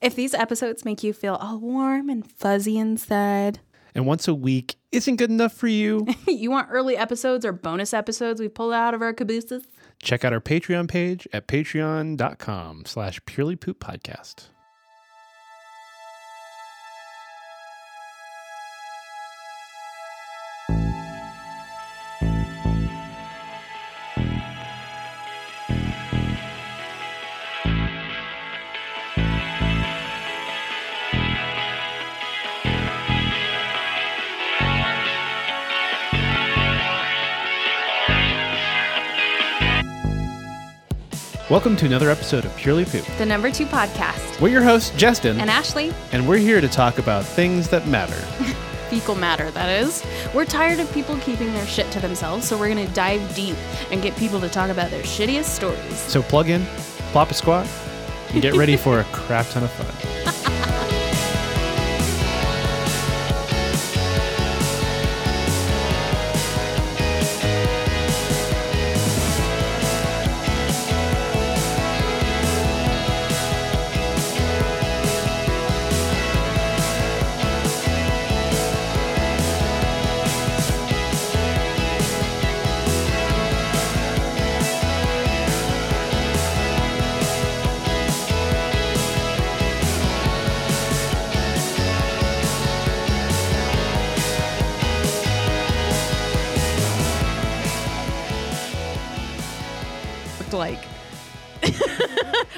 If these episodes make you feel all warm and fuzzy inside, And once a week isn't good enough for you, you want early episodes or bonus episodes we pull out of our cabooses? check out our Patreon page at patreon.com slash purely poop podcast. Welcome to another episode of Purely Poop. The number two podcast. We're your hosts, Justin, And Ashley, and we're here to talk about things that matter. fecal matter, that is. We're tired of people keeping their shit to themselves, so we're going to dive deep and get people to talk about their shittiest stories. So plug in, plop a squat, and get ready for a crap ton of fun.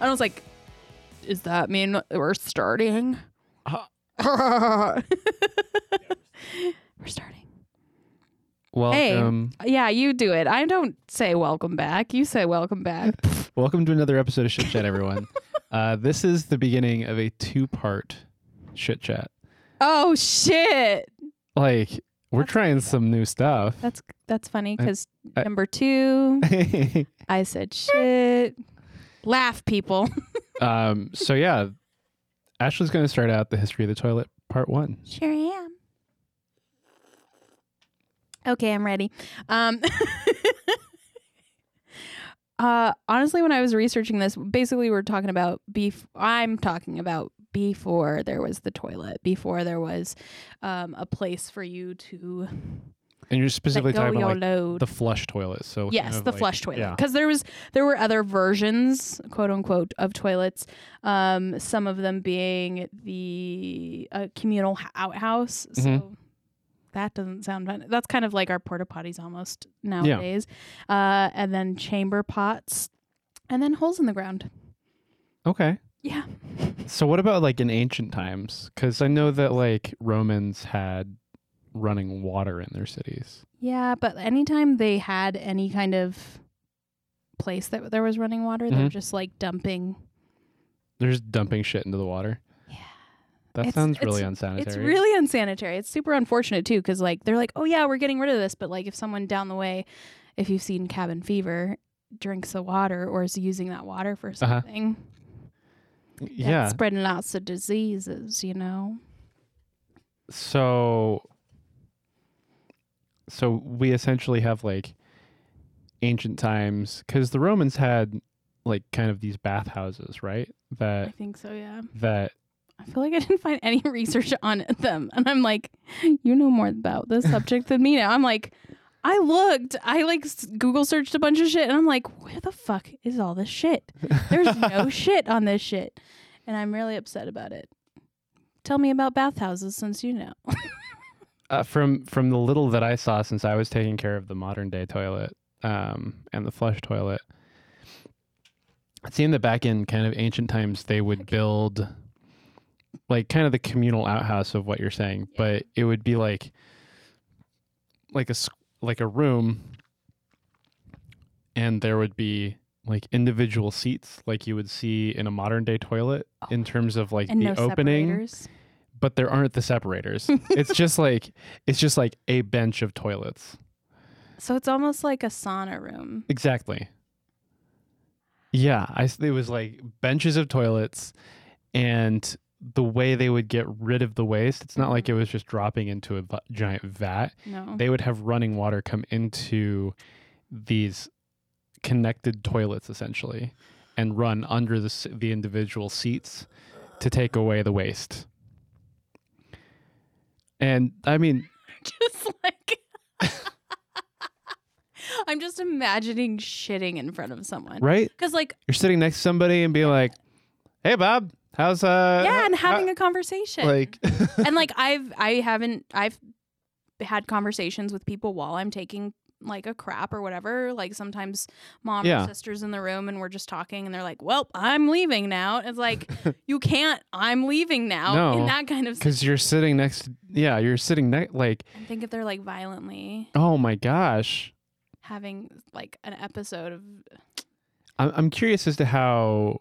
I was like, does that mean we're starting? we're starting. Welcome. Yeah, you do it. I don't say welcome back. You say welcome back. Welcome to another episode of Shit Chat, everyone. uh, this is the beginning of a two part Shit Chat. oh shit. Like, we're That's trying some new stuff. That's that's funny because number two, I said shit. Laugh, people. um, so, yeah, Ashley's going to start out the history of the toilet, part one. Sure I am. Okay, I'm ready. Um, uh, honestly, when I was researching this, basically we're talking about beef. I'm talking about before there was the toilet, before there was um, a place for you to And you're specifically talking about like, the flush toilet. So, yes, kind of the like- flush toilet. Yeah. Because there was there were other versions, quote unquote, of toilets. Um, some of them being the uh, communal outhouse. So Mhm. that doesn't sound fun. That's kind of like our porta potties almost nowadays. Uh, and then chamber pots, and then holes in the ground. Okay. Yeah. So, what about like in ancient times? Because I know that like Romans had running water in their cities. Yeah, but anytime they had any kind of place that there was running water, they're Mhm. just like dumping. They're just dumping shit into the water. Yeah. That It's- sounds really it's- unsanitary. It's really unsanitary. It's super unfortunate too, because like they're like, oh yeah, we're getting rid of this, but like if someone down the way, if you've seen Cabin Fever, drinks the water or is using that water for Uh-huh. something, yeah. spreading lots of diseases. You know. So, so we essentially have like ancient times because the Romans had like kind of these bathhouses, right? That I think so. Yeah. that I feel like I didn't find any research on them, and I'm like, you know more about this subject than me now. I'm like. I looked. I like Google searched a bunch of shit, and I'm like, where the fuck is all this shit? There's no shit on this shit. And I'm really upset about it. Tell me about bathhouses since you know. uh, from from the little that I saw since I was taking care of the modern day toilet um, and the flush toilet. It seemed that back in kind of ancient times they would build like kind of the communal outhouse of what you're saying, but it would be like like a like a room and there would be like individual seats like you would see in a modern day toilet in terms of like and the no opening separators. But there aren't the separators. it's just like it's just like a bench of toilets. So it's almost like a sauna room. Exactly. Yeah, I it was like benches of toilets and the way they would get rid of the waste, it's not like it mm-hmm. was just dropping into a giant vat. No. They would have running water come into these connected toilets essentially and run under the the individual seats to take away the waste. And I mean, just like I'm just imagining shitting in front of someone. right? Because like You're sitting next to somebody and being like, "Hey, Bob, how's uh?" yeah, and how- having a conversation. like, and like I've I haven't I've had conversations with people while I'm taking like a crap or whatever. Like sometimes mom Yeah. or sisters in the room and we're just talking and they're like, "Well, I'm leaving now." It's like you can't. I'm leaving now. No, in that kind of. because you're sitting next. To, yeah, you're sitting next. Like, I think if they're like violently oh my gosh, having like an episode of I'm I'm curious as to how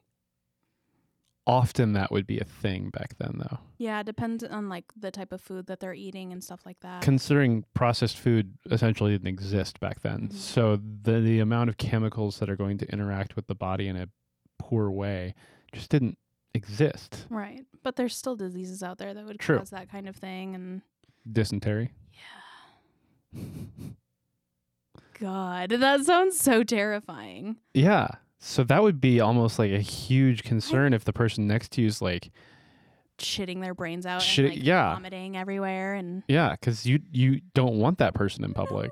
often that would be a thing back then, though. yeah, it depends on like the type of food that they're eating and stuff like that. Considering processed food essentially didn't exist back then, Mhm. so the the amount of chemicals that are going to interact with the body in a poor way just didn't exist. right, but there's still diseases out there that would True. cause that kind of thing, and Dysentery. yeah. God, that sounds so terrifying. Yeah. So that would be almost like a huge concern if the person next to you is like, Shitting their brains out Shit- and like yeah. vomiting everywhere and yeah, because you you don't want that person in public.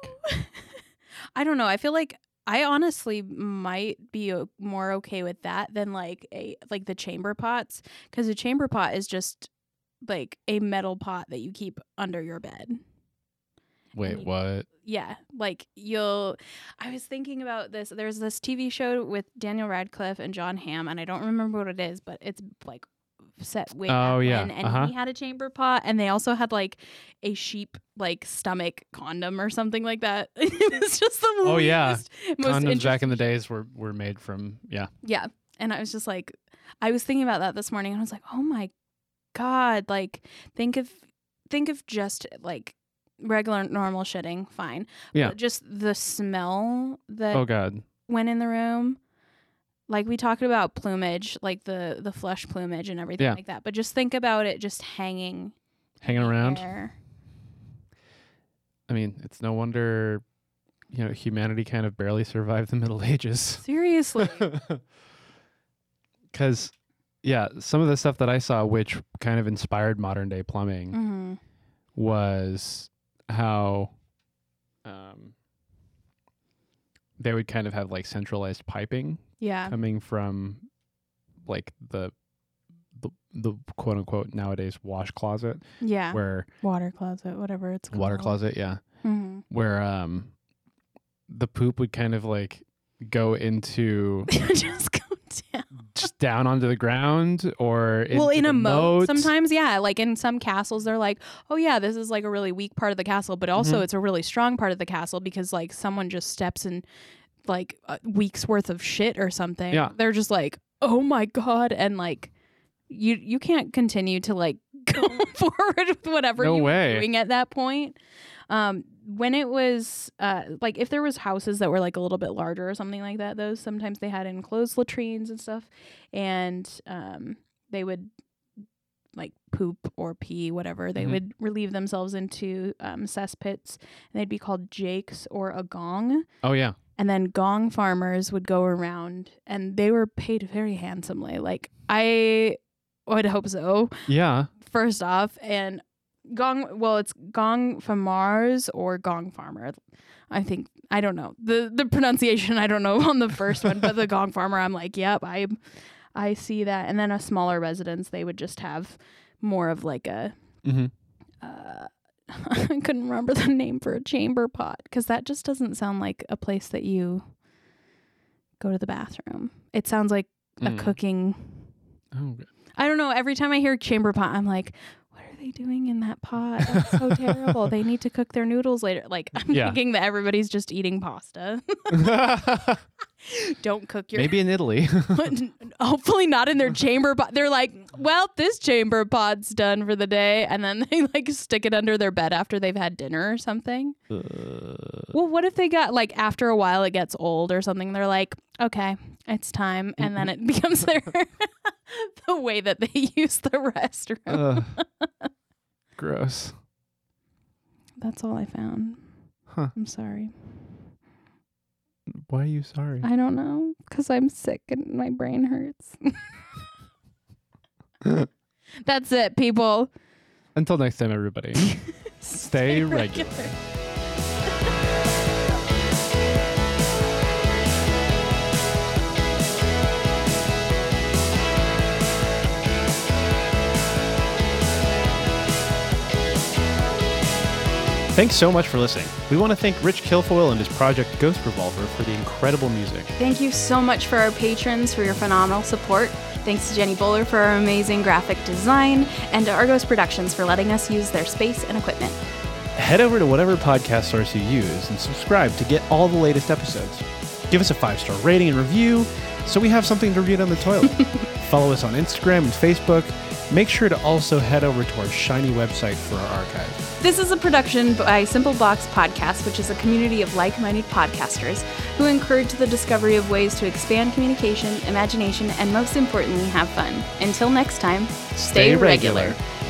I don't know. I feel like I honestly might be uh, more okay with that than like a like the chamber pots because a chamber pot is just like a metal pot that you keep under your bed. Wait, you- what? Yeah, like you'll. I was thinking about this. There's this TV show with Daniel Radcliffe and Jon Hamm, and I don't remember what it is, but it's like set way back Oh, yeah, when, and uh-huh. he had a chamber pot, and they also had like a sheep like stomach condom or something like that. it was just the Oh, yeah. most condoms back in the days were were made from yeah. yeah. And I was just like, I was thinking about that this morning and I was like, oh my God. Like, think of, think of just like regular, normal shitting, fine. Yeah. But just the smell that Oh god. went in the room. Like we talked about plumage, like the the flesh plumage and everything Yeah. like that. But just think about it just hanging Hanging around. there. I mean, it's no wonder you know humanity kind of barely survived the Middle Ages. Seriously. Because yeah, some of the stuff that I saw, which kind of inspired modern day plumbing, hmm was how um, they would kind of have like centralized piping Yeah. coming from like the the, the quote unquote nowadays wash closet Yeah. where water closet, whatever it's called. water closet yeah hmm where um the poop would kind of like go into just go just down onto the ground or well in a moat moat. sometimes yeah like in some castles they're like oh yeah this is like a really weak part of the castle but also Mhm. it's a really strong part of the castle because like someone just steps in like a week's worth of shit or something Yeah. they're just like oh my god and like you you can't continue to like go forward with whatever No you way. were doing at that point um when it was uh like if there was houses that were like a little bit larger or something like that those sometimes they had enclosed latrines and stuff and um they would like poop or pee whatever. They Mhm. would relieve themselves into um, cesspits and they'd be called jakes or a gong. Oh yeah. And then gong farmers would go around and they were paid very handsomely. Like i would hope so. Yeah. First off and gong well it's gong fermors or gong farmer. I think i don't know. The the pronunciation i don't know on the first one but the gong farmer i'm like yep i i see that. And then a smaller residence they would just have more of like a hmm uh, i couldn't remember the name for a chamber pot because that just doesn't sound like a place that you go to the bathroom. It sounds like a Mm. cooking oh I don't know. Every time I hear chamber pot, I'm like, they doing in that pot? That's so terrible. They need to cook their noodles later. Like, I'm Yeah. thinking that everybody's just eating pasta. don't cook your. maybe in Italy Hopefully not in their chamber pot. They're like, well, this chamber pot's done for the day, and then they like stick it under their bed after they've had dinner or something. Uh, Well, what if they got like after a while it gets old or something? They're like, okay, it's time, and then it becomes their the way that they use the restroom. Ugh. Gross That's all I found. Huh. I'm sorry. why are you sorry I don't know because I'm sick and my brain hurts. That's it, people. Until next time, everybody. Stay regular. Thanks so much for listening. We want to thank Rich Kilfoyle and his project Ghost Revolver for the incredible music. Thank you so much for our patrons for your phenomenal support. Thanks to Jenny Bowler for our amazing graphic design, and to Argos Productions for letting us use their space and equipment. Head over to whatever podcast source you use and subscribe to get all the latest episodes. Give us a five star rating and review so we have something to read on the toilet. Follow us on Instagram and Facebook. Make sure to also head over to our shiny website for our archive. This is a production by Simple Box Podcast, which is a community of like minded podcasters who encourage the discovery of ways to expand communication, imagination, and most importantly, have fun. Until next time, stay, Stay regular. regular.